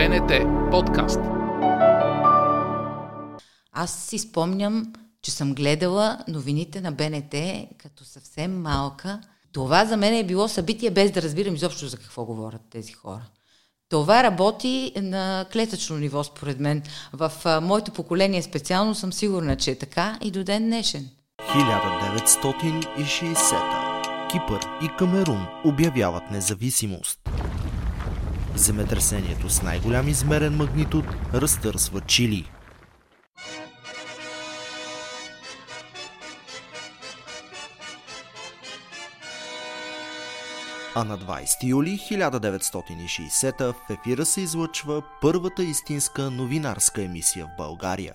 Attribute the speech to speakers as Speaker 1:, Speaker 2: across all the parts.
Speaker 1: БНТ подкаст.
Speaker 2: Аз си спомням, че съм гледала новините на БНТ като съвсем малка. Това за мен е било събитие без да разбирам изобщо за какво говорят тези хора. Това работи на клетъчно ниво, според мен. В а, моето поколение специално съм сигурна, че е така и до ден днешен.
Speaker 3: 1960 Кипър и Камерун обявяват независимост. Земетресението с най-голям измерен магнитуд разтърсва Чили. А на 20 юли 1960 в ефира се излъчва първата истинска новинарска емисия в България.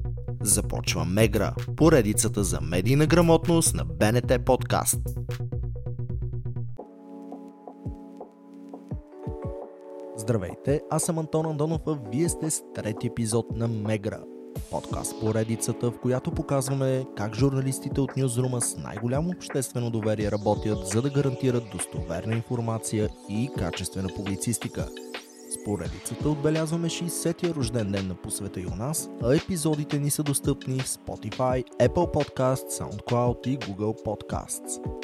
Speaker 3: Започва Мегра, поредицата за медийна грамотност на БНТ подкаст. Здравейте, аз съм Антон Андонов, а вие сте с трети епизод на Мегра. Подкаст поредицата, в която показваме как журналистите от Ньюзрума с най-голямо обществено доверие работят, за да гарантират достоверна информация и качествена публицистика – поредицата отбелязваме 60-я рожден ден на посвета и у нас, а епизодите ни са достъпни в Spotify, Apple Podcasts, SoundCloud и Google Podcasts.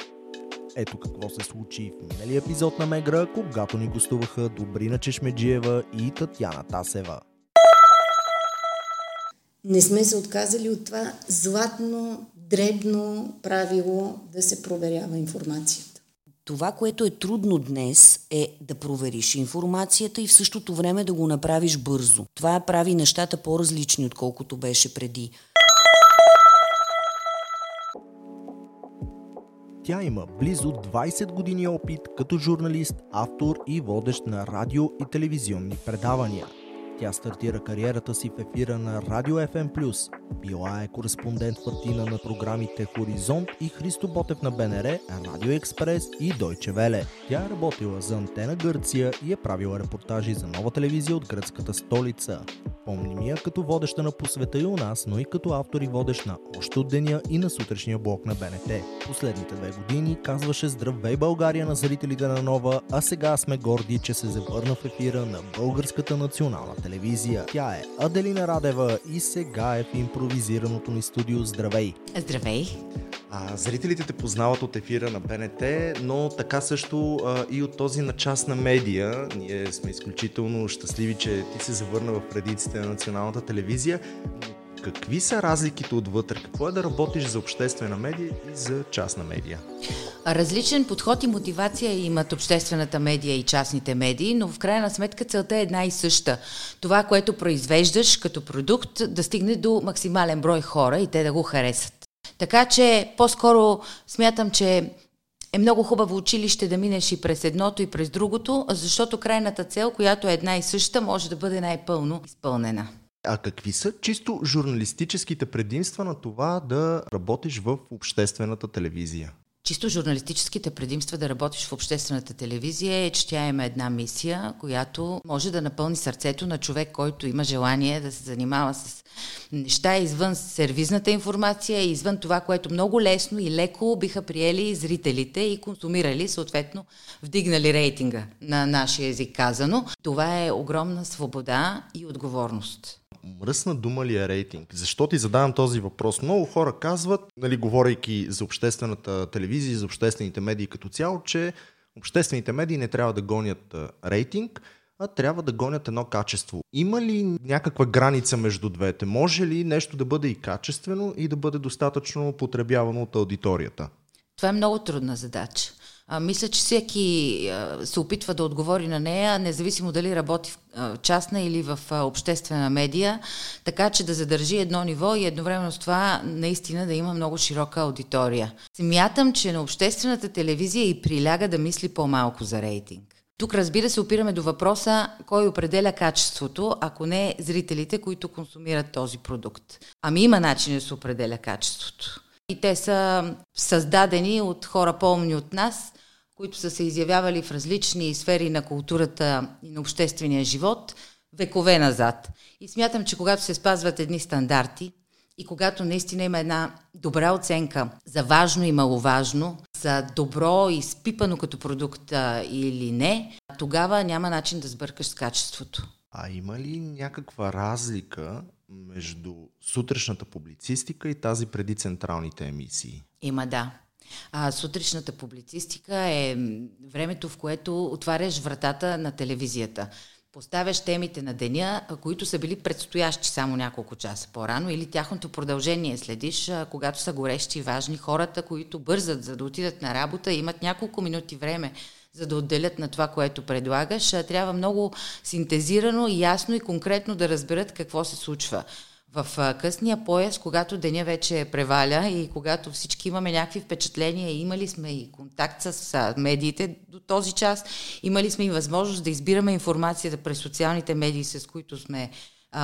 Speaker 3: Ето какво се случи в миналия епизод на Мегра, когато ни гостуваха Добрина Чешмеджиева и Татьяна Тасева.
Speaker 4: Не сме се отказали от това златно, дребно правило да се проверява информацията.
Speaker 2: Това, което е трудно днес, е да провериш информацията и в същото време да го направиш бързо. Това прави нещата по-различни, отколкото беше преди.
Speaker 3: Тя има близо 20 години опит като журналист, автор и водещ на радио и телевизионни предавания – тя стартира кариерата си в ефира на Радио FM+. Била е кореспондент в Атина на програмите Хоризонт и Христо Ботев на БНР, Радио Експрес и Дойче Веле. Тя е работила за Антена Гърция и е правила репортажи за нова телевизия от гръцката столица. Помним я като водеща на Посвета и у нас, но и като автор и водещ на Още от деня и на сутрешния блок на БНТ. Последните две години казваше Здравей България на зрителите на Нова, а сега сме горди, че се завърна в ефира на Българската национална телевизия. Тя е Аделина Радева и сега е в импровизираното ни студио. Здравей!
Speaker 2: Здравей!
Speaker 3: А, зрителите те познават от ефира на БНТ, но така също а, и от този на частна медия. Ние сме изключително щастливи, че ти се завърна в предиците на националната телевизия. Какви са разликите отвътре? Какво е да работиш за обществена медия и за частна медия?
Speaker 2: Различен подход и мотивация имат обществената медия и частните медии, но в крайна сметка целта е една и съща. Това, което произвеждаш като продукт, да стигне до максимален брой хора и те да го харесат. Така че по-скоро смятам, че е много хубаво училище да минеш и през едното и през другото, защото крайната цел, която е една и съща, може да бъде най-пълно изпълнена.
Speaker 3: А какви са чисто журналистическите предимства на това да работиш в обществената телевизия?
Speaker 2: Чисто журналистическите предимства да работиш в обществената телевизия е, че тя има една мисия, която може да напълни сърцето на човек, който има желание да се занимава с неща извън сервизната информация, извън това, което много лесно и леко биха приели зрителите и консумирали, съответно вдигнали рейтинга на нашия език казано. Това е огромна свобода и отговорност
Speaker 3: мръсна дума ли е рейтинг? Защо ти задавам този въпрос? Много хора казват, нали, говорейки за обществената телевизия и за обществените медии като цяло, че обществените медии не трябва да гонят рейтинг, а трябва да гонят едно качество. Има ли някаква граница между двете? Може ли нещо да бъде и качествено и да бъде достатъчно потребявано от аудиторията?
Speaker 2: Това е много трудна задача. А, мисля, че всеки а, се опитва да отговори на нея, независимо дали работи в а, частна или в а, обществена медия, така че да задържи едно ниво и едновременно с това наистина да има много широка аудитория. Смятам, че на обществената телевизия и приляга да мисли по-малко за рейтинг. Тук, разбира се, опираме до въпроса кой определя качеството, ако не зрителите, които консумират този продукт. Ами има начин да се определя качеството. И те са създадени от хора по-умни от нас, които са се изявявали в различни сфери на културата и на обществения живот векове назад. И смятам, че когато се спазват едни стандарти и когато наистина има една добра оценка за важно и маловажно, за добро и спипано като продукт или не, тогава няма начин да сбъркаш с качеството.
Speaker 3: А има ли някаква разлика между сутрешната публицистика и тази преди централните емисии?
Speaker 2: Има, да. А, сутрешната публицистика е времето, в което отваряш вратата на телевизията. Поставяш темите на деня, които са били предстоящи само няколко часа по-рано или тяхното продължение следиш, когато са горещи и важни хората, които бързат за да отидат на работа, имат няколко минути време за да отделят на това, което предлагаш, трябва много синтезирано, ясно и конкретно да разберат какво се случва. В късния пояс, когато деня вече преваля и когато всички имаме някакви впечатления, имали сме и контакт с медиите до този час, имали сме и възможност да избираме информацията през социалните медии, с които сме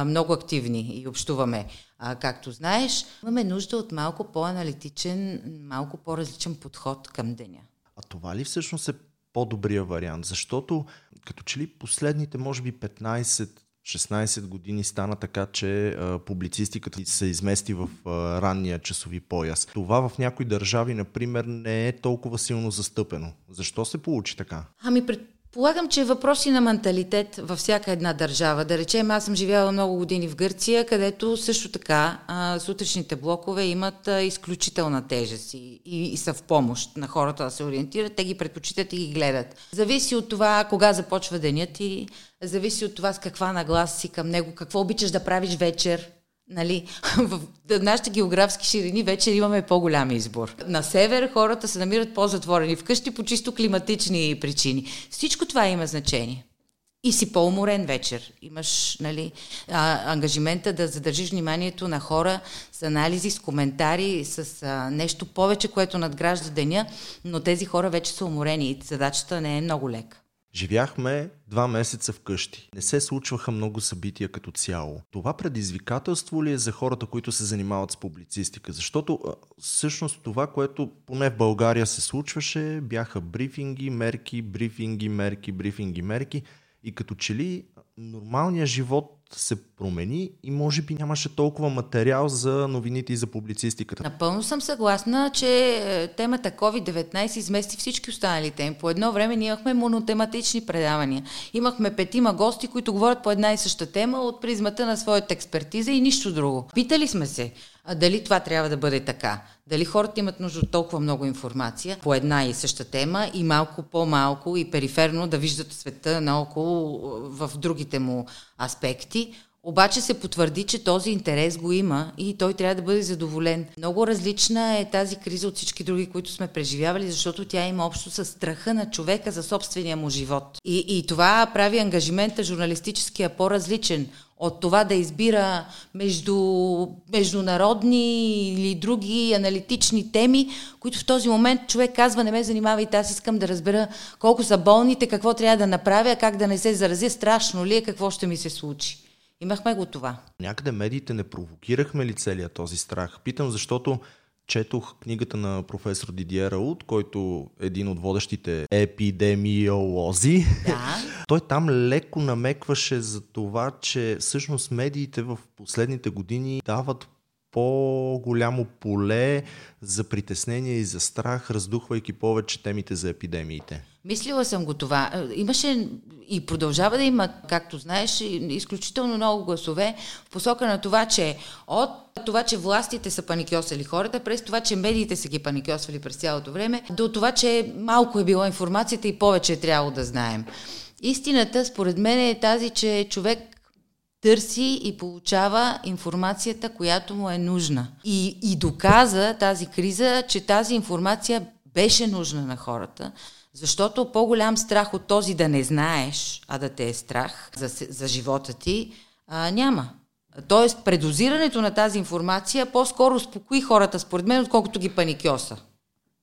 Speaker 2: много активни и общуваме, а, както знаеш, имаме нужда от малко по-аналитичен, малко по-различен подход към деня.
Speaker 3: А това ли всъщност е по-добрия вариант, защото като че ли последните, може би 15 16 години стана така, че а, публицистиката се измести в а, ранния часови пояс. Това в някои държави, например, не е толкова силно застъпено. Защо се получи така?
Speaker 2: Ами, пред, Полагам, че е въпроси на менталитет във всяка една държава. Да речем, аз съм живяла много години в Гърция, където също така а, сутрешните блокове имат а, изключителна тежест и, и, и са в помощ на хората да се ориентират. Те ги предпочитат и ги гледат. Зависи от това кога започва денят и зависи от това с каква наглас си към него, какво обичаш да правиш вечер, Нали, в нашите географски ширини вече имаме по-голям избор. На север хората се намират по-затворени вкъщи по чисто климатични причини. Всичко това има значение. И си по-уморен вечер. Имаш нали, а, ангажимента да задържиш вниманието на хора с анализи, с коментари, с а, нещо повече, което надгражда деня, но тези хора вече са уморени и задачата не е много лека.
Speaker 3: Живяхме два месеца вкъщи. Не се случваха много събития като цяло. Това предизвикателство ли е за хората, които се занимават с публицистика? Защото всъщност това, което поне в България се случваше, бяха брифинги, мерки, брифинги, мерки, брифинги, мерки. И като че ли нормалният живот се промени и може би нямаше толкова материал за новините и за публицистиката.
Speaker 2: Напълно съм съгласна, че е, темата COVID-19 измести всички останали теми. По едно време ние имахме монотематични предавания. Имахме петима гости, които говорят по една и съща тема от призмата на своята експертиза и нищо друго. Питали сме се, а дали това трябва да бъде така? Дали хората имат нужда от толкова много информация по една и съща тема и малко по-малко и периферно да виждат света наоколо в другите му аспекти? Обаче се потвърди, че този интерес го има и той трябва да бъде задоволен. Много различна е тази криза от всички други, които сме преживявали, защото тя има общо с страха на човека за собствения му живот. И, и това прави ангажимента журналистическия по-различен от това да избира между международни или други аналитични теми, които в този момент човек казва, не ме занимава и аз искам да разбера колко са болните, какво трябва да направя, как да не се заразя, страшно ли е, какво ще ми се случи. Имахме го това.
Speaker 3: Някъде медиите не провокирахме ли целият този страх? Питам, защото четох книгата на професор Дидиер Раут, който е един от водещите епидемиолози.
Speaker 2: Да.
Speaker 3: Той там леко намекваше за това, че всъщност медиите в последните години дават по-голямо поле за притеснение и за страх, раздухвайки повече темите за епидемиите.
Speaker 2: Мислила съм го това. Е, имаше и продължава да има, както знаеш, изключително много гласове в посока на това, че от това, че властите са паникьосали хората, през това, че медиите са ги паникьосвали през цялото време, до това, че малко е била информацията и повече е трябвало да знаем. Истината, според мен, е тази, че човек търси и получава информацията, която му е нужна. И, и доказа тази криза, че тази информация беше нужна на хората, защото по-голям страх от този да не знаеш, а да те е страх за, за живота ти, а, няма. Тоест, предозирането на тази информация по-скоро успокои хората, според мен, отколкото ги паникьоса.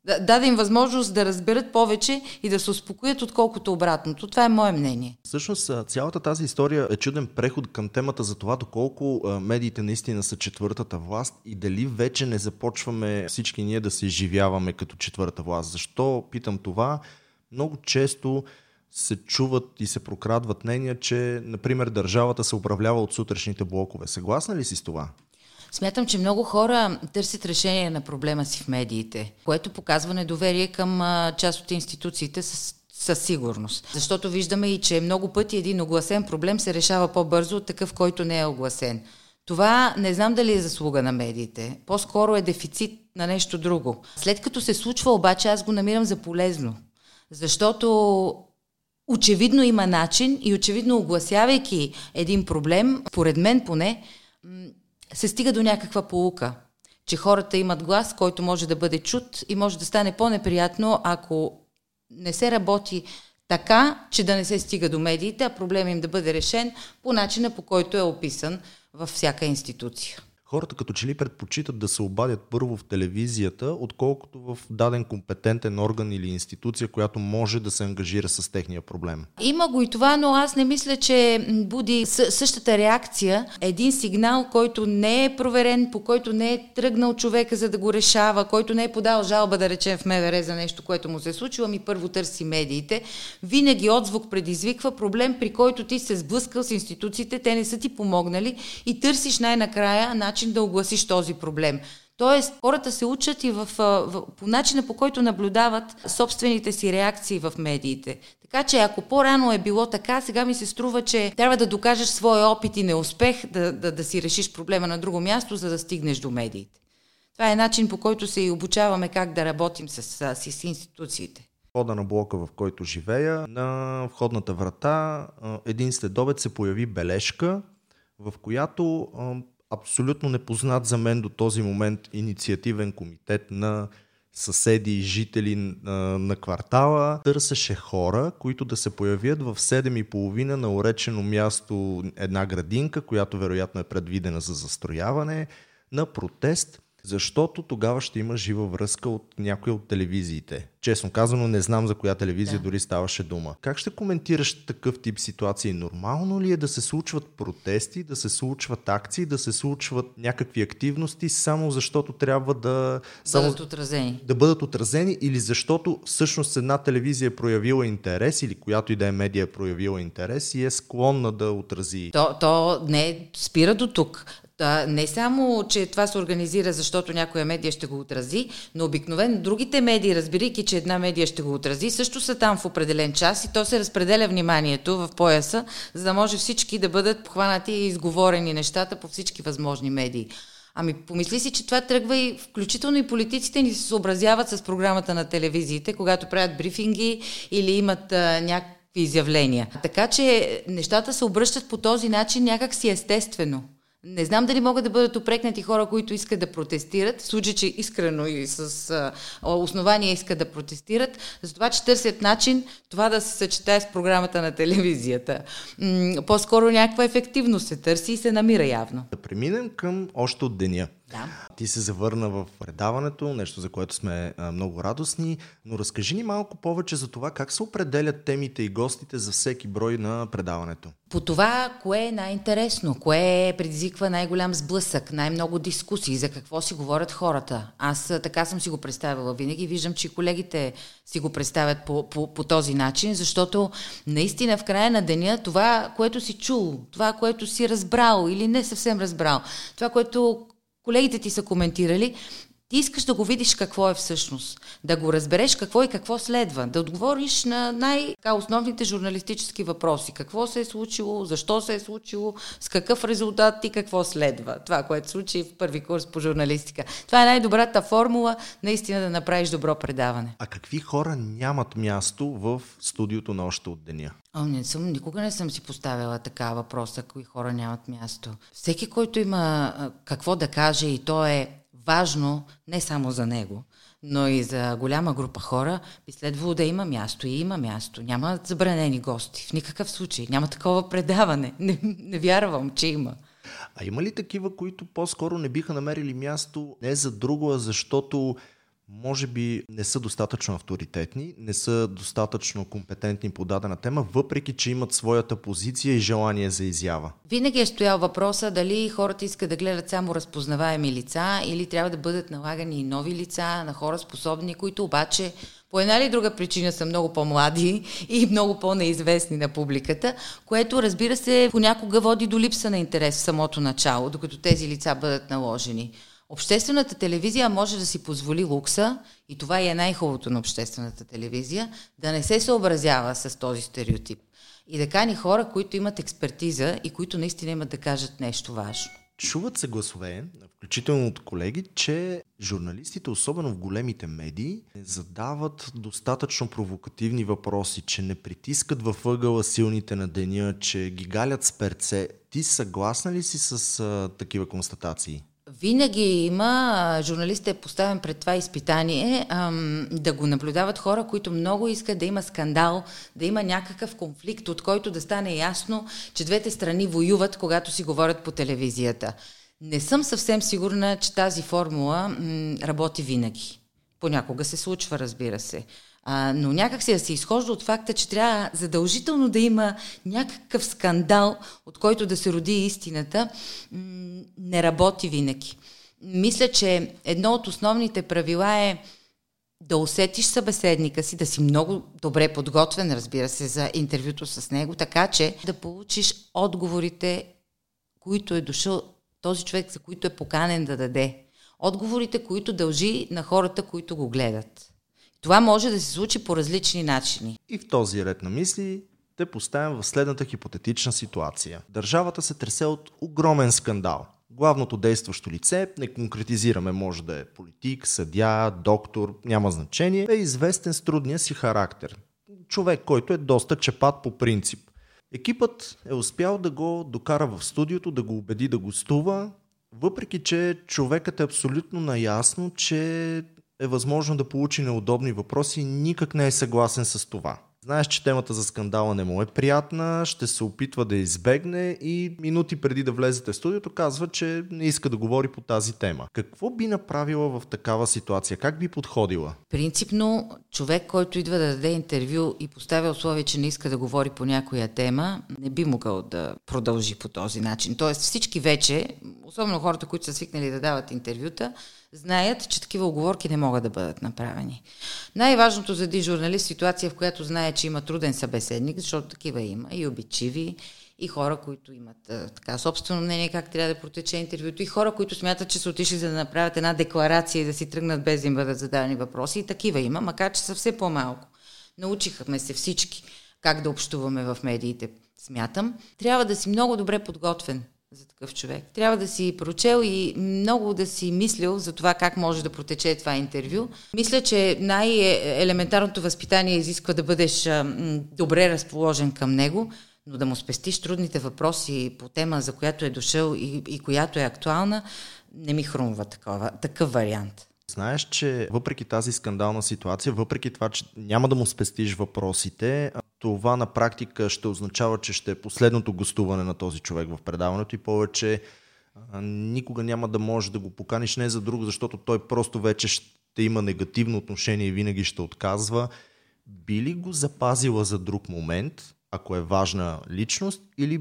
Speaker 2: Даде им възможност да разберат повече и да се успокоят, отколкото обратното. Това е мое мнение.
Speaker 3: Всъщност, цялата тази история е чуден преход към темата за това доколко медиите наистина са четвъртата власт и дали вече не започваме всички ние да се изживяваме като четвърта власт. Защо питам това? Много често се чуват и се прокрадват мнения, че, например, държавата се управлява от сутрешните блокове. Съгласна ли си с това?
Speaker 2: Смятам, че много хора търсят решение на проблема си в медиите, което показва недоверие към част от институциите с със сигурност. Защото виждаме и, че много пъти един огласен проблем се решава по-бързо от такъв, който не е огласен. Това не знам дали е заслуга на медиите. По-скоро е дефицит на нещо друго. След като се случва, обаче, аз го намирам за полезно. Защото очевидно има начин и очевидно огласявайки един проблем, поред мен поне, се стига до някаква полука, че хората имат глас, който може да бъде чут и може да стане по-неприятно, ако не се работи така, че да не се стига до медиите, а проблем им да бъде решен по начина, по който е описан във всяка институция
Speaker 3: хората като че ли предпочитат да се обадят първо в телевизията, отколкото в даден компетентен орган или институция, която може да се ангажира с техния проблем.
Speaker 2: Има го и това, но аз не мисля, че буди същата реакция. Един сигнал, който не е проверен, по който не е тръгнал човека за да го решава, който не е подал жалба, да речем в МВР за нещо, което му се е случило, ми първо търси медиите. Винаги отзвук предизвиква проблем, при който ти се сблъскал с институциите, те не са ти помогнали и търсиш най-накрая начин начин да огласиш този проблем. Тоест, хората се учат и в, в, по начина по който наблюдават собствените си реакции в медиите. Така че ако по-рано е било така, сега ми се струва, че трябва да докажеш своя опит и неуспех да, да, да си решиш проблема на друго място, за да стигнеш до медиите. Това е начин по който се и обучаваме как да работим с, с, с институциите
Speaker 3: входа на блока, в който живея, на входната врата един следобед се появи бележка, в която абсолютно непознат за мен до този момент инициативен комитет на съседи и жители на, на квартала. Търсеше хора, които да се появят в 7.30 на уречено място една градинка, която вероятно е предвидена за застрояване, на протест защото тогава ще има жива връзка от някои от телевизиите. Честно казано, не знам за коя телевизия да. дори ставаше дума. Как ще коментираш такъв тип ситуации? Нормално ли е да се случват протести, да се случват акции, да се случват някакви активности, само защото трябва да...
Speaker 2: Само, бъдат отразени.
Speaker 3: Да бъдат отразени или защото всъщност една телевизия е проявила интерес или която и да е медия е проявила интерес и е склонна да отрази.
Speaker 2: То, то не спира до тук. Да, не само, че това се организира, защото някоя медия ще го отрази, но обикновено другите медии, разбирайки, че една медия ще го отрази, също са там в определен час и то се разпределя вниманието в пояса, за да може всички да бъдат похванати и изговорени нещата по всички възможни медии. Ами помисли си, че това тръгва и включително и политиците ни се съобразяват с програмата на телевизиите, когато правят брифинги или имат а, някакви изявления. Така че нещата се обръщат по този начин някак си естествено. Не знам дали могат да бъдат опрекнати хора, които искат да протестират, в случай, че искрено и с а, основания искат да протестират, за това, че търсят начин това да се съчетае с програмата на телевизията. М- по-скоро някаква ефективност се търси и се намира явно.
Speaker 3: Да преминем към още от деня.
Speaker 2: Да.
Speaker 3: Ти се завърна в предаването, нещо за което сме много радостни, но разкажи ни малко повече за това как се определят темите и гостите за всеки брой на предаването.
Speaker 2: По това, кое е най-интересно, кое предизвиква най-голям сблъсък, най-много дискусии, за какво си говорят хората. Аз така съм си го представила винаги. Виждам, че колегите си го представят по, по, по този начин, защото наистина в края на деня това, което си чул, това, което си разбрал или не съвсем разбрал, това, което колегите ти са коментирали, ти искаш да го видиш какво е всъщност, да го разбереш какво и какво следва, да отговориш на най-основните журналистически въпроси. Какво се е случило, защо се е случило, с какъв резултат и какво следва. Това, което случи в първи курс по журналистика. Това е най-добрата формула наистина да направиш добро предаване.
Speaker 3: А какви хора нямат място в студиото на още от деня?
Speaker 2: О, не съм, никога не съм си поставила така въпроса, кои хора нямат място. Всеки, който има какво да каже и то е важно не само за него, но и за голяма група хора, би следвало да има място и има място. Няма забранени гости. В никакъв случай. Няма такова предаване. Не, не вярвам, че има.
Speaker 3: А има ли такива, които по-скоро не биха намерили място не за друго, а защото може би не са достатъчно авторитетни, не са достатъчно компетентни по дадена тема, въпреки че имат своята позиция и желание за изява.
Speaker 2: Винаги е стоял въпроса дали хората искат да гледат само разпознаваеми лица или трябва да бъдат налагани и нови лица на хора способни, които обаче по една или друга причина са много по-млади и много по-неизвестни на публиката, което разбира се понякога води до липса на интерес в самото начало, докато тези лица бъдат наложени. Обществената телевизия може да си позволи лукса, и това е най-хубавото на обществената телевизия, да не се съобразява с този стереотип и да кани хора, които имат експертиза и които наистина имат да кажат нещо важно.
Speaker 3: Чуват се гласове, включително от колеги, че журналистите, особено в големите медии, не задават достатъчно провокативни въпроси, че не притискат във ъгъла силните на деня, че ги галят с перце. Ти съгласна ли си с а, такива констатации?
Speaker 2: Винаги има, журналистът е поставен пред това изпитание ам, да го наблюдават хора, които много искат да има скандал, да има някакъв конфликт, от който да стане ясно, че двете страни воюват, когато си говорят по телевизията. Не съм съвсем сигурна, че тази формула м, работи винаги. Понякога се случва, разбира се. А, но някак се да се изхожда от факта, че трябва задължително да има някакъв скандал, от който да се роди истината, не работи винаги. Мисля, че едно от основните правила е да усетиш събеседника си, да си много добре подготвен, разбира се, за интервюто с него, така че да получиш отговорите, които е дошъл този човек, за които е поканен да даде. Отговорите, които дължи на хората, които го гледат. Това може да се случи по различни начини.
Speaker 3: И в този ред на мисли те поставям в следната хипотетична ситуация. Държавата се тресе от огромен скандал. Главното действащо лице, не конкретизираме, може да е политик, съдя, доктор, няма значение, е известен с трудния си характер. Човек, който е доста чепат по принцип. Екипът е успял да го докара в студиото, да го убеди да гостува, въпреки че човекът е абсолютно наясно, че е възможно да получи неудобни въпроси никак не е съгласен с това. Знаеш, че темата за скандала не му е приятна, ще се опитва да избегне и минути преди да влезете в студиото казва, че не иска да говори по тази тема. Какво би направила в такава ситуация? Как би подходила?
Speaker 2: Принципно, човек, който идва да даде интервю и поставя условие, че не иска да говори по някоя тема, не би могъл да продължи по този начин. Тоест всички вече, особено хората, които са свикнали да дават интервюта, знаят, че такива оговорки не могат да бъдат направени. Най-важното за един журналист ситуация, в която знае, че има труден събеседник, защото такива има и обичиви, и хора, които имат така собствено мнение как трябва да протече интервюто, и хора, които смятат, че са отишли за да направят една декларация и да си тръгнат без да им бъдат зададени въпроси. И такива има, макар че са все по-малко. Научихме се всички как да общуваме в медиите, смятам. Трябва да си много добре подготвен за такъв човек. Трябва да си прочел и много да си мислил за това как може да протече това интервю. Мисля, че най-елементарното възпитание изисква да бъдеш добре разположен към него, но да му спестиш трудните въпроси по тема, за която е дошъл и, и която е актуална, не ми хрумва такова, такъв вариант.
Speaker 3: Знаеш, че въпреки тази скандална ситуация, въпреки това, че няма да му спестиш въпросите, това на практика ще означава, че ще е последното гостуване на този човек в предаването и повече никога няма да можеш да го поканиш не за друго, защото той просто вече ще има негативно отношение и винаги ще отказва. Би ли го запазила за друг момент, ако е важна личност, или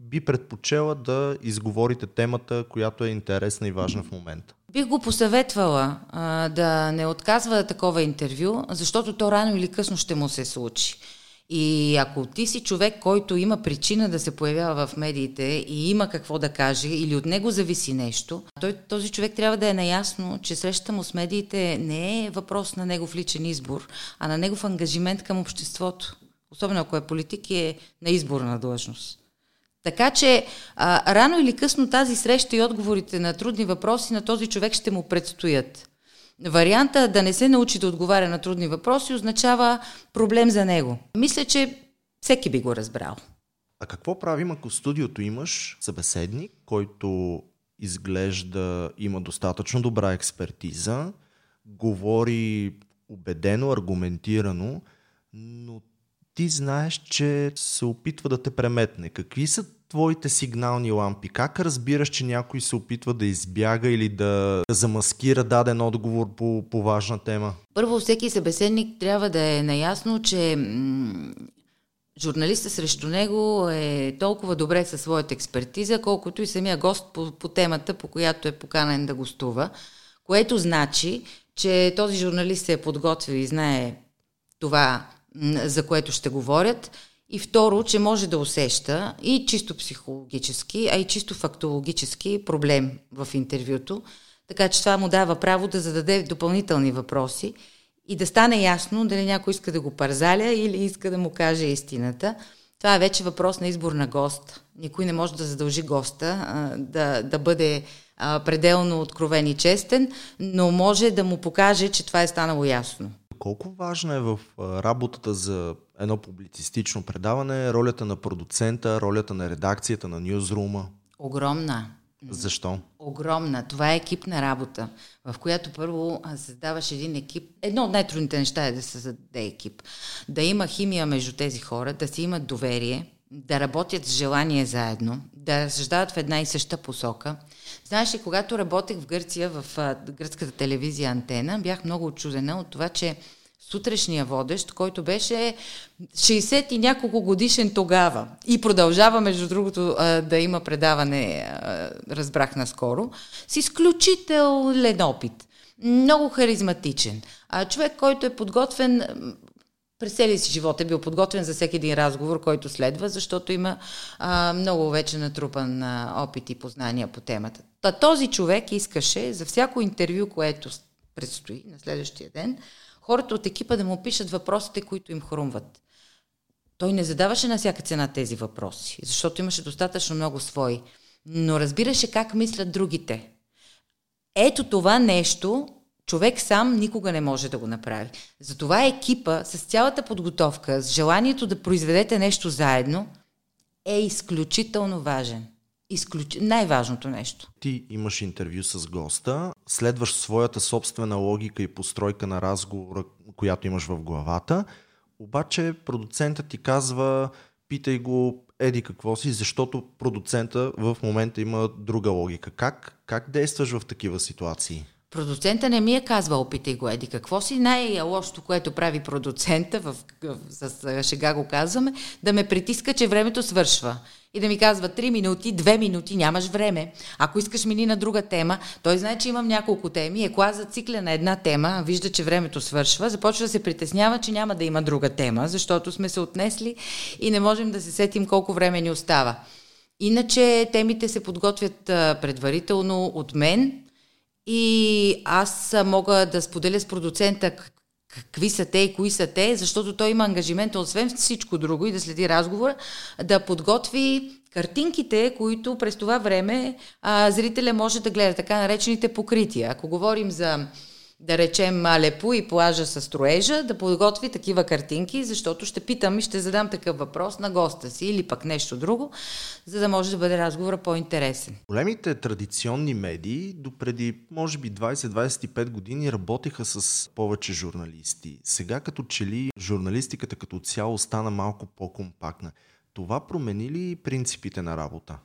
Speaker 3: би предпочела да изговорите темата, която е интересна и важна в момента?
Speaker 2: Бих го посъветвала а, да не отказва такова интервю, защото то рано или късно ще му се случи. И ако ти си човек, който има причина да се появява в медиите и има какво да каже или от него зависи нещо, той, този човек трябва да е наясно, че срещата му с медиите не е въпрос на негов личен избор, а на негов ангажимент към обществото. Особено ако е политик и е на изборна длъжност. Така че а, рано или късно тази среща и отговорите на трудни въпроси на този човек ще му предстоят. Варианта да не се научи да отговаря на трудни въпроси означава проблем за него. Мисля, че всеки би го разбрал.
Speaker 3: А какво правим, ако в студиото имаш събеседник, който изглежда има достатъчно добра експертиза, говори убедено, аргументирано, но ти знаеш, че се опитва да те преметне. Какви са твоите сигнални лампи? Как разбираш, че някой се опитва да избяга или да замаскира даден отговор по, по важна тема?
Speaker 2: Първо, всеки събеседник трябва да е наясно, че м- журналиста срещу него е толкова добре със своята експертиза, колкото и самия гост по, по темата, по която е поканен да гостува, което значи, че този журналист се е подготвил и знае това, за което ще говорят. И второ, че може да усеща и чисто психологически, а и чисто фактологически проблем в интервюто. Така че това му дава право да зададе допълнителни въпроси и да стане ясно дали някой иска да го парзаля или иска да му каже истината. Това е вече въпрос на избор на гост. Никой не може да задължи госта а, да, да бъде а, пределно откровен и честен, но може да му покаже, че това е станало ясно.
Speaker 3: Колко важна е в работата за едно публицистично предаване ролята на продуцента, ролята на редакцията, на нюзрума?
Speaker 2: Огромна.
Speaker 3: Защо?
Speaker 2: Огромна. Това е екипна работа, в която първо създаваш един екип. Едно от най-трудните неща е да се създаде екип. Да има химия между тези хора, да си имат доверие, да работят с желание заедно, да разсъждават в една и съща посока. Знаеш ли, когато работех в Гърция, в гръцката телевизия Антена, бях много очудена от това, че сутрешния водещ, който беше 60 и няколко годишен тогава и продължава, между другото, да има предаване, разбрах наскоро, с изключителен опит. Много харизматичен. Човек, който е подготвен през целия си живот е бил подготвен за всеки един разговор, който следва, защото има а, много вече натрупан а, опит и познания по темата. Та този човек искаше за всяко интервю, което предстои на следващия ден, хората от екипа да му пишат въпросите, които им хрумват. Той не задаваше на всяка цена тези въпроси, защото имаше достатъчно много свои, но разбираше как мислят другите. Ето това нещо човек сам никога не може да го направи. Затова екипа с цялата подготовка, с желанието да произведете нещо заедно, е изключително важен. Изключ... Най-важното нещо.
Speaker 3: Ти имаш интервю с госта, следваш своята собствена логика и постройка на разговора, която имаш в главата, обаче продуцентът ти казва, питай го, еди какво си, защото продуцента в момента има друга логика. Как, как действаш в такива ситуации?
Speaker 2: Продуцента не ми е казвал, опитай го, еди какво си. Най-лошото, което прави продуцента, в, в, с шега го казваме, да ме притиска, че времето свършва. И да ми казва 3 минути, 2 минути, нямаш време. Ако искаш мини на друга тема, той знае, че имам няколко теми, ако аз зацикля на една тема, вижда, че времето свършва, започва да се притеснява, че няма да има друга тема, защото сме се отнесли и не можем да се сетим колко време ни остава. Иначе темите се подготвят предварително от мен, и аз мога да споделя с продуцента какви са те и кои са те, защото той има ангажимент, освен всичко друго и да следи разговора, да подготви картинките, които през това време а, зрителя може да гледа, така наречените покрития. Ако говорим за да речем Алепо и плажа с строежа, да подготви такива картинки, защото ще питам и ще задам такъв въпрос на госта си или пък нещо друго, за да може да бъде разговора по-интересен.
Speaker 3: Големите традиционни медии до преди, може би, 20-25 години работеха с повече журналисти. Сега като че ли журналистиката като цяло стана малко по-компактна. Това промени ли принципите на работа?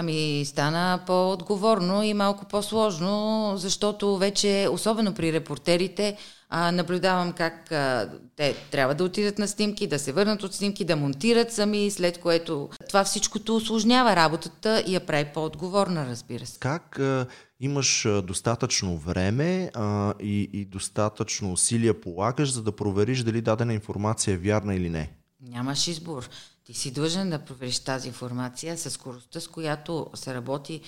Speaker 2: Ами стана по-отговорно и малко по-сложно, защото вече, особено при репортерите, а, наблюдавам как а, те трябва да отидат на снимки, да се върнат от снимки, да монтират сами, след което това всичкото осложнява работата и я прави по-отговорна, разбира се.
Speaker 3: Как а, имаш достатъчно време а, и, и достатъчно усилия полагаш, за да провериш дали дадена информация е вярна или не?
Speaker 2: Нямаш избор. Ти си длъжен да провериш тази информация с скоростта, с която се работи,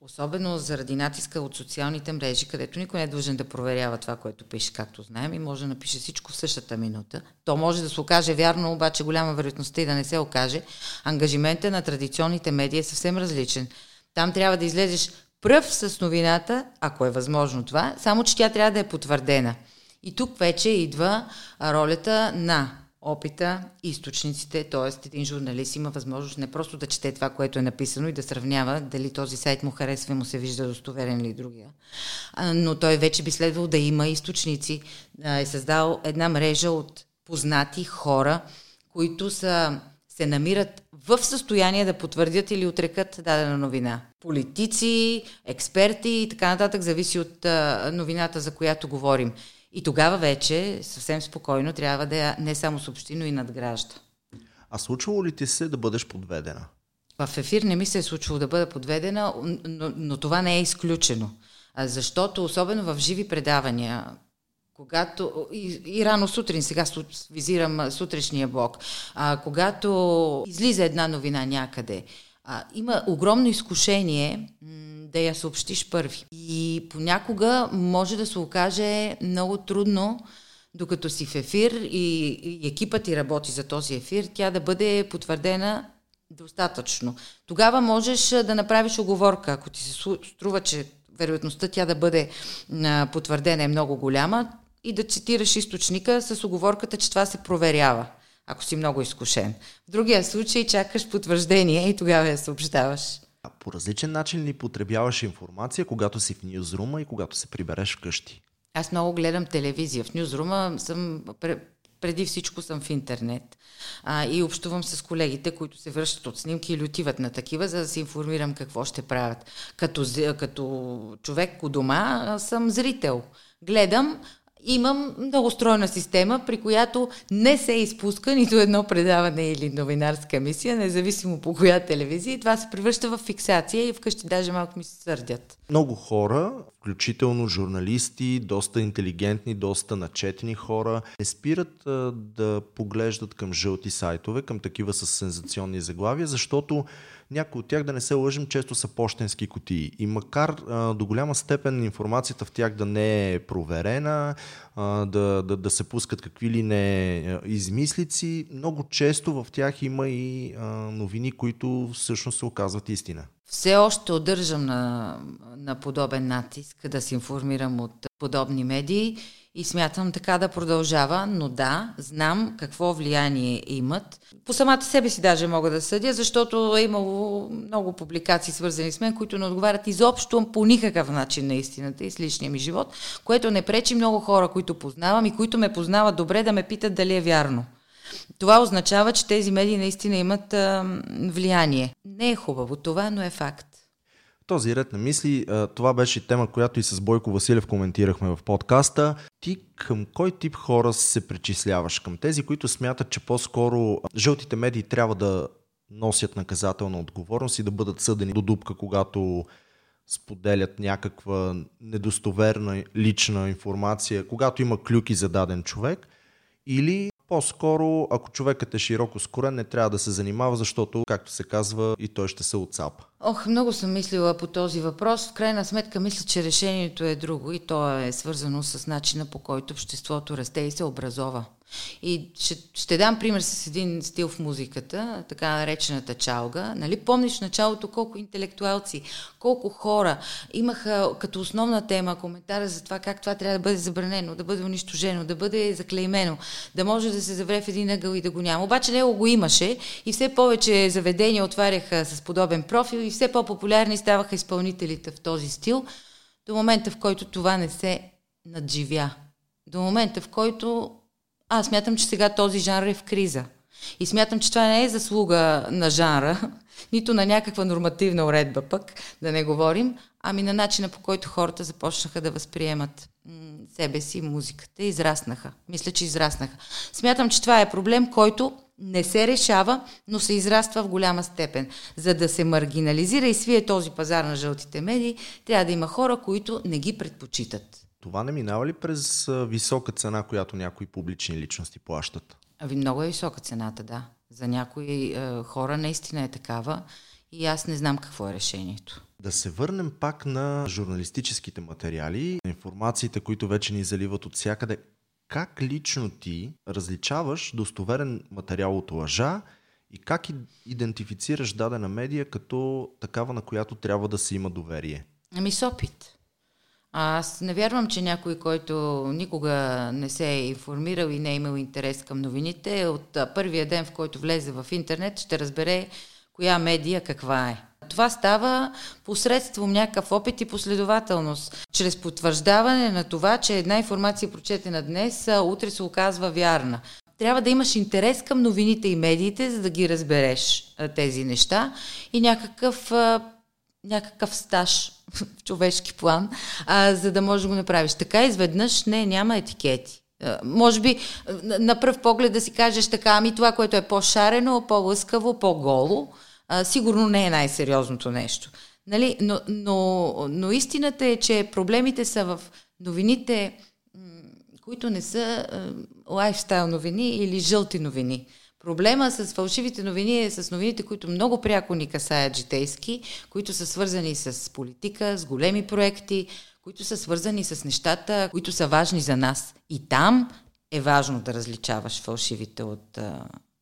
Speaker 2: особено заради натиска от социалните мрежи, където никой не е длъжен да проверява това, което пише, както знаем, и може да напише всичко в същата минута. То може да се окаже вярно, обаче голяма вероятността и да не се окаже. Ангажимента на традиционните медии е съвсем различен. Там трябва да излезеш пръв с новината, ако е възможно това, само че тя трябва да е потвърдена. И тук вече идва ролята на опита, източниците, т.е. един журналист има възможност не просто да чете това, което е написано и да сравнява дали този сайт му харесва и му се вижда достоверен или другия. Но той вече би следвал да има източници. Е създал една мрежа от познати хора, които са, се намират в състояние да потвърдят или отрекат дадена новина. Политици, експерти и така нататък, зависи от новината, за която говорим. И тогава вече съвсем спокойно трябва да я не само съобщи, но и надгражда.
Speaker 3: А случвало ли ти се да бъдеш подведена?
Speaker 2: В ефир не ми се е случвало да бъда подведена, но, но това не е изключено. Защото особено в живи предавания, когато и, и рано сутрин, сега визирам сутрешния блок, а, когато излиза една новина някъде, а, има огромно изкушение да я съобщиш първи. И понякога може да се окаже много трудно, докато си в ефир и, и екипът ти работи за този ефир, тя да бъде потвърдена достатъчно. Тогава можеш да направиш оговорка, ако ти се струва, че вероятността тя да бъде а, потвърдена е много голяма, и да цитираш източника с оговорката, че това се проверява, ако си много изкушен. В другия случай чакаш потвърждение и тогава я съобщаваш.
Speaker 3: А по различен начин ли потребяваш информация, когато си в нюзрума и когато се прибереш вкъщи?
Speaker 2: Аз много гледам телевизия. В нюзрума съм преди всичко съм в интернет а, и общувам с колегите, които се връщат от снимки или отиват на такива, за да се информирам какво ще правят. Като, като човек у дома съм зрител. Гледам, имам много стройна система, при която не се изпуска нито едно предаване или новинарска мисия, независимо по коя телевизия. И това се превръща в фиксация и вкъщи даже малко ми се сърдят.
Speaker 3: Много хора, включително журналисти, доста интелигентни, доста начетни хора, не спират а, да поглеждат към жълти сайтове, към такива с сензационни заглавия, защото някои от тях, да не се лъжим, често са почтенски кутии. И макар а, до голяма степен информацията в тях да не е проверена, а, да, да, да се пускат какви ли не измислици, много често в тях има и а, новини, които всъщност се оказват истина.
Speaker 2: Все още удържам на, на подобен натиск да се информирам от подобни медии и смятам така да продължава, но да, знам какво влияние имат. По самата себе си даже мога да съдя, защото е имало много публикации свързани с мен, които не отговарят изобщо по никакъв начин на истината и с личния ми живот, което не пречи много хора, които познавам и които ме познават добре, да ме питат дали е вярно. Това означава, че тези медии наистина имат а, влияние. Не е хубаво това, но е факт
Speaker 3: този ред на мисли, това беше тема, която и с Бойко Василев коментирахме в подкаста. Ти към кой тип хора се причисляваш? Към тези, които смятат, че по-скоро жълтите медии трябва да носят наказателна отговорност и да бъдат съдени до дупка, когато споделят някаква недостоверна лична информация, когато има клюки за даден човек, или по-скоро, ако човекът е широко скорен, не трябва да се занимава, защото, както се казва, и той ще се отцапа.
Speaker 2: Ох, много съм мислила по този въпрос. В крайна сметка мисля, че решението е друго и то е свързано с начина по който обществото расте и се образова. И ще, ще дам пример с един стил в музиката, така наречената чалга. Нали? Помниш в началото колко интелектуалци, колко хора имаха като основна тема коментара за това как това трябва да бъде забранено, да бъде унищожено, да бъде заклеймено, да може да се завре в един ъгъл и да го няма. Обаче него го имаше и все повече заведения отваряха с подобен профил и все по-популярни ставаха изпълнителите в този стил, до момента в който това не се надживя. До момента в който аз смятам, че сега този жанр е в криза. И смятам, че това не е заслуга на жанра, нито на някаква нормативна уредба пък, да не говорим, ами на начина по който хората започнаха да възприемат себе си музиката израснаха. Мисля, че израснаха. Смятам, че това е проблем, който не се решава, но се израства в голяма степен. За да се маргинализира и свие този пазар на жълтите медии, трябва да има хора, които не ги предпочитат.
Speaker 3: Това не минава ли през висока цена, която някои публични личности плащат?
Speaker 2: Ави, много е висока цената, да. За някои е, хора наистина е такава и аз не знам какво е решението.
Speaker 3: Да се върнем пак на журналистическите материали, информациите, които вече ни заливат от всякъде. Как лично ти различаваш достоверен материал от лъжа и как идентифицираш дадена медия като такава, на която трябва да се има доверие?
Speaker 2: Ами с опит. Аз не вярвам, че някой, който никога не се е информирал и не е имал интерес към новините, от първия ден, в който влезе в интернет, ще разбере коя медия каква е. Това става посредством някакъв опит и последователност, чрез потвърждаване на това, че една информация, прочетена днес, утре се оказва вярна. Трябва да имаш интерес към новините и медиите, за да ги разбереш тези неща и някакъв, някакъв стаж в човешки план, а, за да можеш да го направиш. Така изведнъж не, няма етикети. Може би на пръв поглед да си кажеш така, ами това, което е по-шарено, по-лъскаво, по-голо, а, сигурно не е най-сериозното нещо. Нали? Но, но, но истината е, че проблемите са в новините, които не са лайфстайл новини или жълти новини. Проблема с фалшивите новини е с новините, които много пряко ни касаят житейски, които са свързани с политика, с големи проекти, които са свързани с нещата, които са важни за нас. И там е важно да различаваш фалшивите от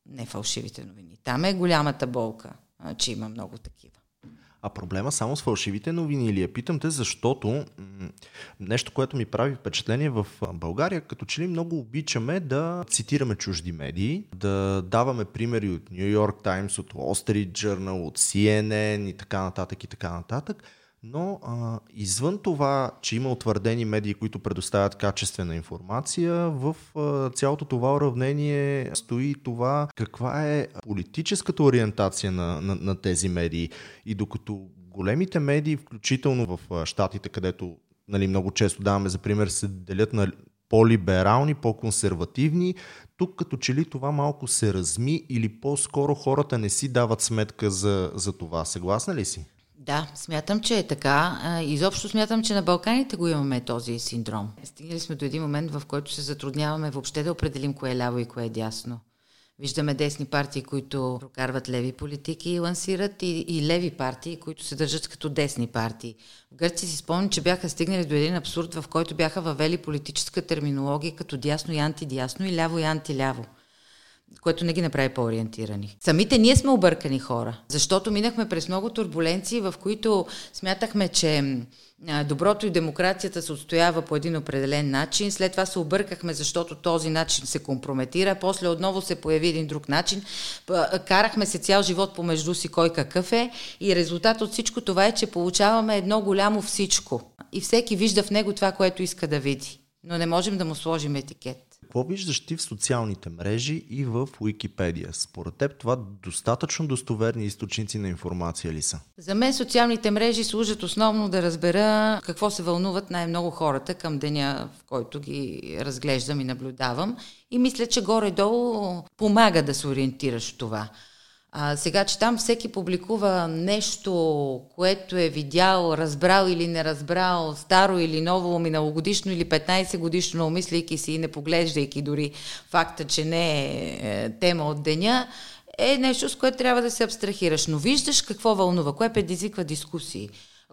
Speaker 2: нефалшивите новини. Там е голямата болка че има много такива.
Speaker 3: А проблема само с фалшивите новини ли е? Питам те, защото нещо, което ми прави впечатление в България, като че ли много обичаме да цитираме чужди медии, да даваме примери от Нью Йорк Таймс, от Wall Street Journal, от CNN и така нататък и така нататък. Но а, извън това, че има утвърдени медии, които предоставят качествена информация, в а, цялото това уравнение стои това каква е политическата ориентация на, на, на тези медии. И докато големите медии, включително в щатите, където нали, много често даваме за пример, се делят на по-либерални, по-консервативни. Тук като че ли това малко се разми или по-скоро хората не си дават сметка за, за това. Съгласна ли си?
Speaker 2: Да, смятам, че е така. Изобщо смятам, че на Балканите го имаме този синдром. Стигнали сме до един момент, в който се затрудняваме въобще да определим кое е ляво и кое е дясно. Виждаме десни партии, които прокарват леви политики и лансират, и, и леви партии, които се държат като десни партии. В Гърция си спомням, че бяха стигнали до един абсурд, в който бяха въвели политическа терминология като дясно и антидясно и ляво и антиляво което не ги направи по-ориентирани. Самите ние сме объркани хора, защото минахме през много турбуленции, в които смятахме, че доброто и демокрацията се отстоява по един определен начин, след това се объркахме, защото този начин се компрометира, после отново се появи един друг начин, карахме се цял живот помежду си кой какъв е. И резултат от всичко това е, че получаваме едно голямо всичко. И всеки вижда в него това, което иска да види, но не можем да му сложим етикет.
Speaker 3: Какво виждаш ти в социалните мрежи и в Уикипедия? Според теб това достатъчно достоверни източници на информация ли са?
Speaker 2: За мен социалните мрежи служат основно да разбера какво се вълнуват най-много хората към деня, в който ги разглеждам и наблюдавам. И мисля, че горе-долу помага да се ориентираш в това. А, сега, че там всеки публикува нещо, което е видял, разбрал или не разбрал, старо или ново, миналогодишно или 15 годишно, умисляйки си и не поглеждайки дори факта, че не е, е тема от деня, е нещо, с което трябва да се абстрахираш. Но виждаш какво вълнува, кое предизвиква дискусии,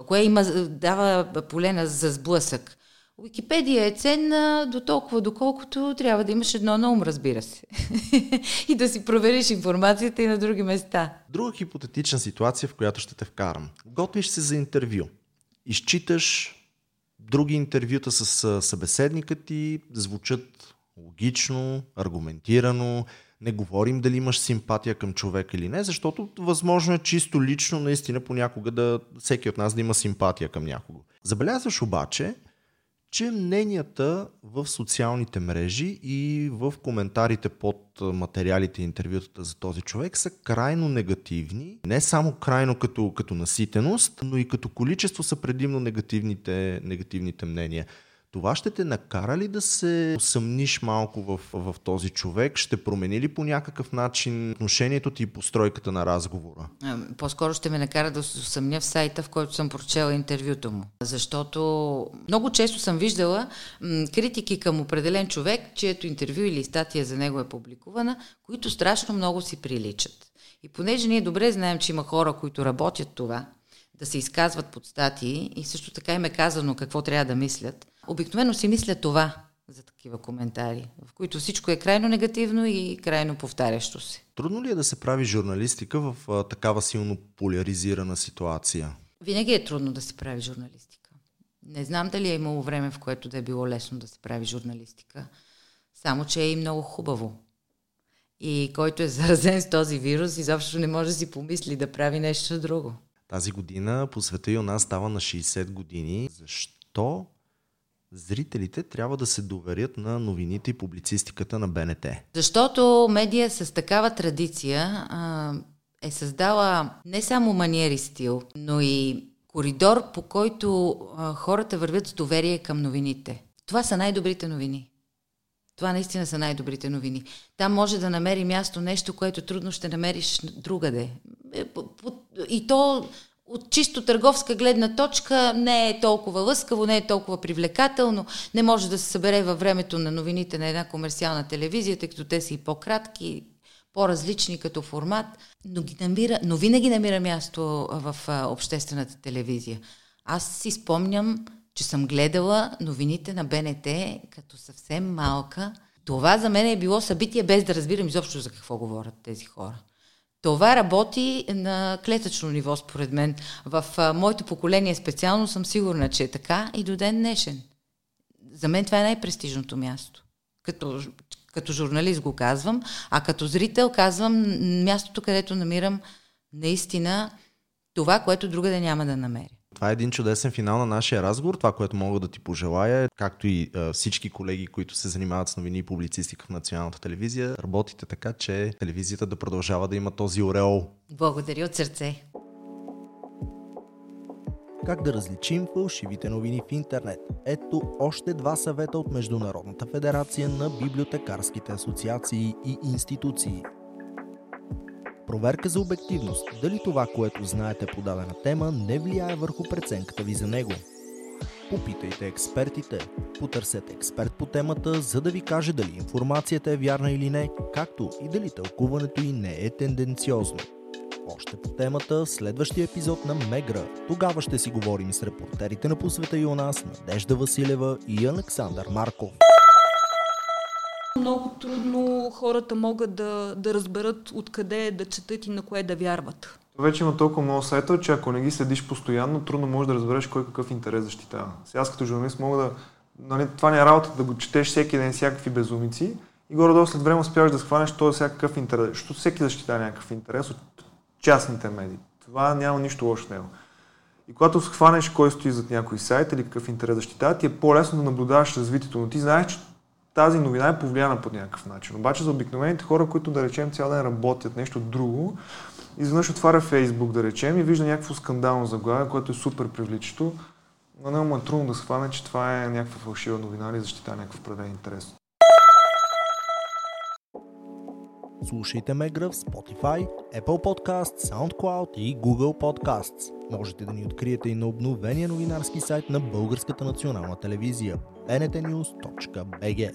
Speaker 2: кое има, дава полена за сблъсък. Уикипедия е ценна до толкова, доколкото трябва да имаш едно на ум, разбира се. и да си провериш информацията и на други места.
Speaker 3: Друга хипотетична ситуация, в която ще те вкарам. Готвиш се за интервю. Изчиташ други интервюта с събеседника ти, звучат логично, аргументирано, не говорим дали имаш симпатия към човек или не, защото възможно е чисто лично наистина понякога да всеки от нас да има симпатия към някого. Забелязваш обаче, че мненията в социалните мрежи и в коментарите под материалите и интервютата за този човек са крайно негативни. Не само крайно като, като наситеност, но и като количество са предимно негативните, негативните мнения. Това ще те накара ли да се усъмниш малко в, в този човек? Ще промени ли по някакъв начин отношението ти и постройката на разговора?
Speaker 2: По-скоро ще ме накара да се усъмня в сайта, в който съм прочела интервюто му. Защото много често съм виждала м- критики към определен човек, чието интервю или статия за него е публикувана, които страшно много си приличат. И понеже ние добре знаем, че има хора, които работят това, да се изказват под статии и също така им е казано какво трябва да мислят, Обикновено си мисля това за такива коментари, в които всичко е крайно негативно и крайно повтарящо се.
Speaker 3: Трудно ли е да се прави журналистика в а, такава силно поляризирана ситуация?
Speaker 2: Винаги е трудно да се прави журналистика. Не знам дали е имало време, в което да е било лесно да се прави журналистика, само че е и много хубаво. И който е заразен с този вирус, изобщо не може да си помисли да прави нещо друго.
Speaker 3: Тази година по света и у нас става на 60 години. Защо зрителите трябва да се доверят на новините и публицистиката на БНТ?
Speaker 2: Защото медия с такава традиция а, е създала не само маниери стил, но и коридор, по който а, хората вървят с доверие към новините. Това са най-добрите новини. Това наистина са най-добрите новини. Там може да намери място нещо, което трудно ще намериш другаде. Е, и то от чисто търговска гледна точка не е толкова лъскаво, не е толкова привлекателно, не може да се събере във времето на новините на една комерциална телевизия, тъй като те са и по-кратки, по-различни като формат, но, ги намира, но винаги намира място в обществената телевизия. Аз си спомням, че съм гледала новините на БНТ като съвсем малка. Това за мен е било събитие, без да разбирам изобщо за какво говорят тези хора. Това работи на клетъчно ниво, според мен. В а, моето поколение специално съм сигурна, че е така и до ден днешен. За мен това е най-престижното място. Като, като журналист го казвам, а като зрител казвам мястото, където намирам наистина това, което другаде няма да намеря.
Speaker 3: Това е един чудесен финал на нашия разговор. Това, което мога да ти пожелая, е, както и а, всички колеги, които се занимават с новини и публицистика в националната телевизия, работите така, че телевизията да продължава да има този ореол.
Speaker 2: Благодаря от сърце.
Speaker 3: Как да различим фалшивите новини в интернет? Ето още два съвета от Международната федерация на библиотекарските асоциации и институции – Проверка за обективност. Дали това, което знаете по дадена тема, не влияе върху преценката ви за него. Попитайте експертите. Потърсете експерт по темата, за да ви каже дали информацията е вярна или не, както и дали тълкуването й не е тенденциозно. Още по темата, следващия епизод на Мегра. Тогава ще си говорим с репортерите на посвета и у нас, Надежда Василева и Александър Марков.
Speaker 1: Много трудно хората могат да, да разберат откъде да четат и на кое да вярват.
Speaker 5: Вече има толкова много сайта, че ако не ги следиш постоянно, трудно можеш да разбереш кой какъв интерес защитава. Сега аз като журналист мога да... Нали, това не е работа да го четеш всеки ден всякакви безумици и горе-долу след време успяваш да схванеш този всякакъв интерес. Защото всеки защитава някакъв интерес от частните медии. Това няма нищо лошо в него. И когато схванеш кой стои зад някой сайт или какъв интерес защитава, ти е по-лесно да наблюдаваш развитието, но ти знаеш, че тази новина е повлияна по някакъв начин. Обаче за обикновените хора, които да речем цял ден работят нещо друго, изведнъж отваря Фейсбук, да речем, и вижда някакво скандално заглавие, което е супер привличащо, но не му е трудно да схване, че това е някаква фалшива новина или защита някакъв правен интерес.
Speaker 3: Слушайте Мегра в Spotify, Apple Podcasts, SoundCloud и Google Podcasts. Можете да ни откриете и на обновения новинарски сайт на Българската национална телевизия bntnews.bg.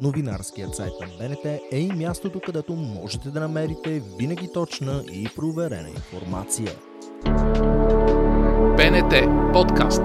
Speaker 3: Новинарският сайт на БНТ е и мястото, където можете да намерите винаги точна и проверена информация.
Speaker 6: БНТ подкаст.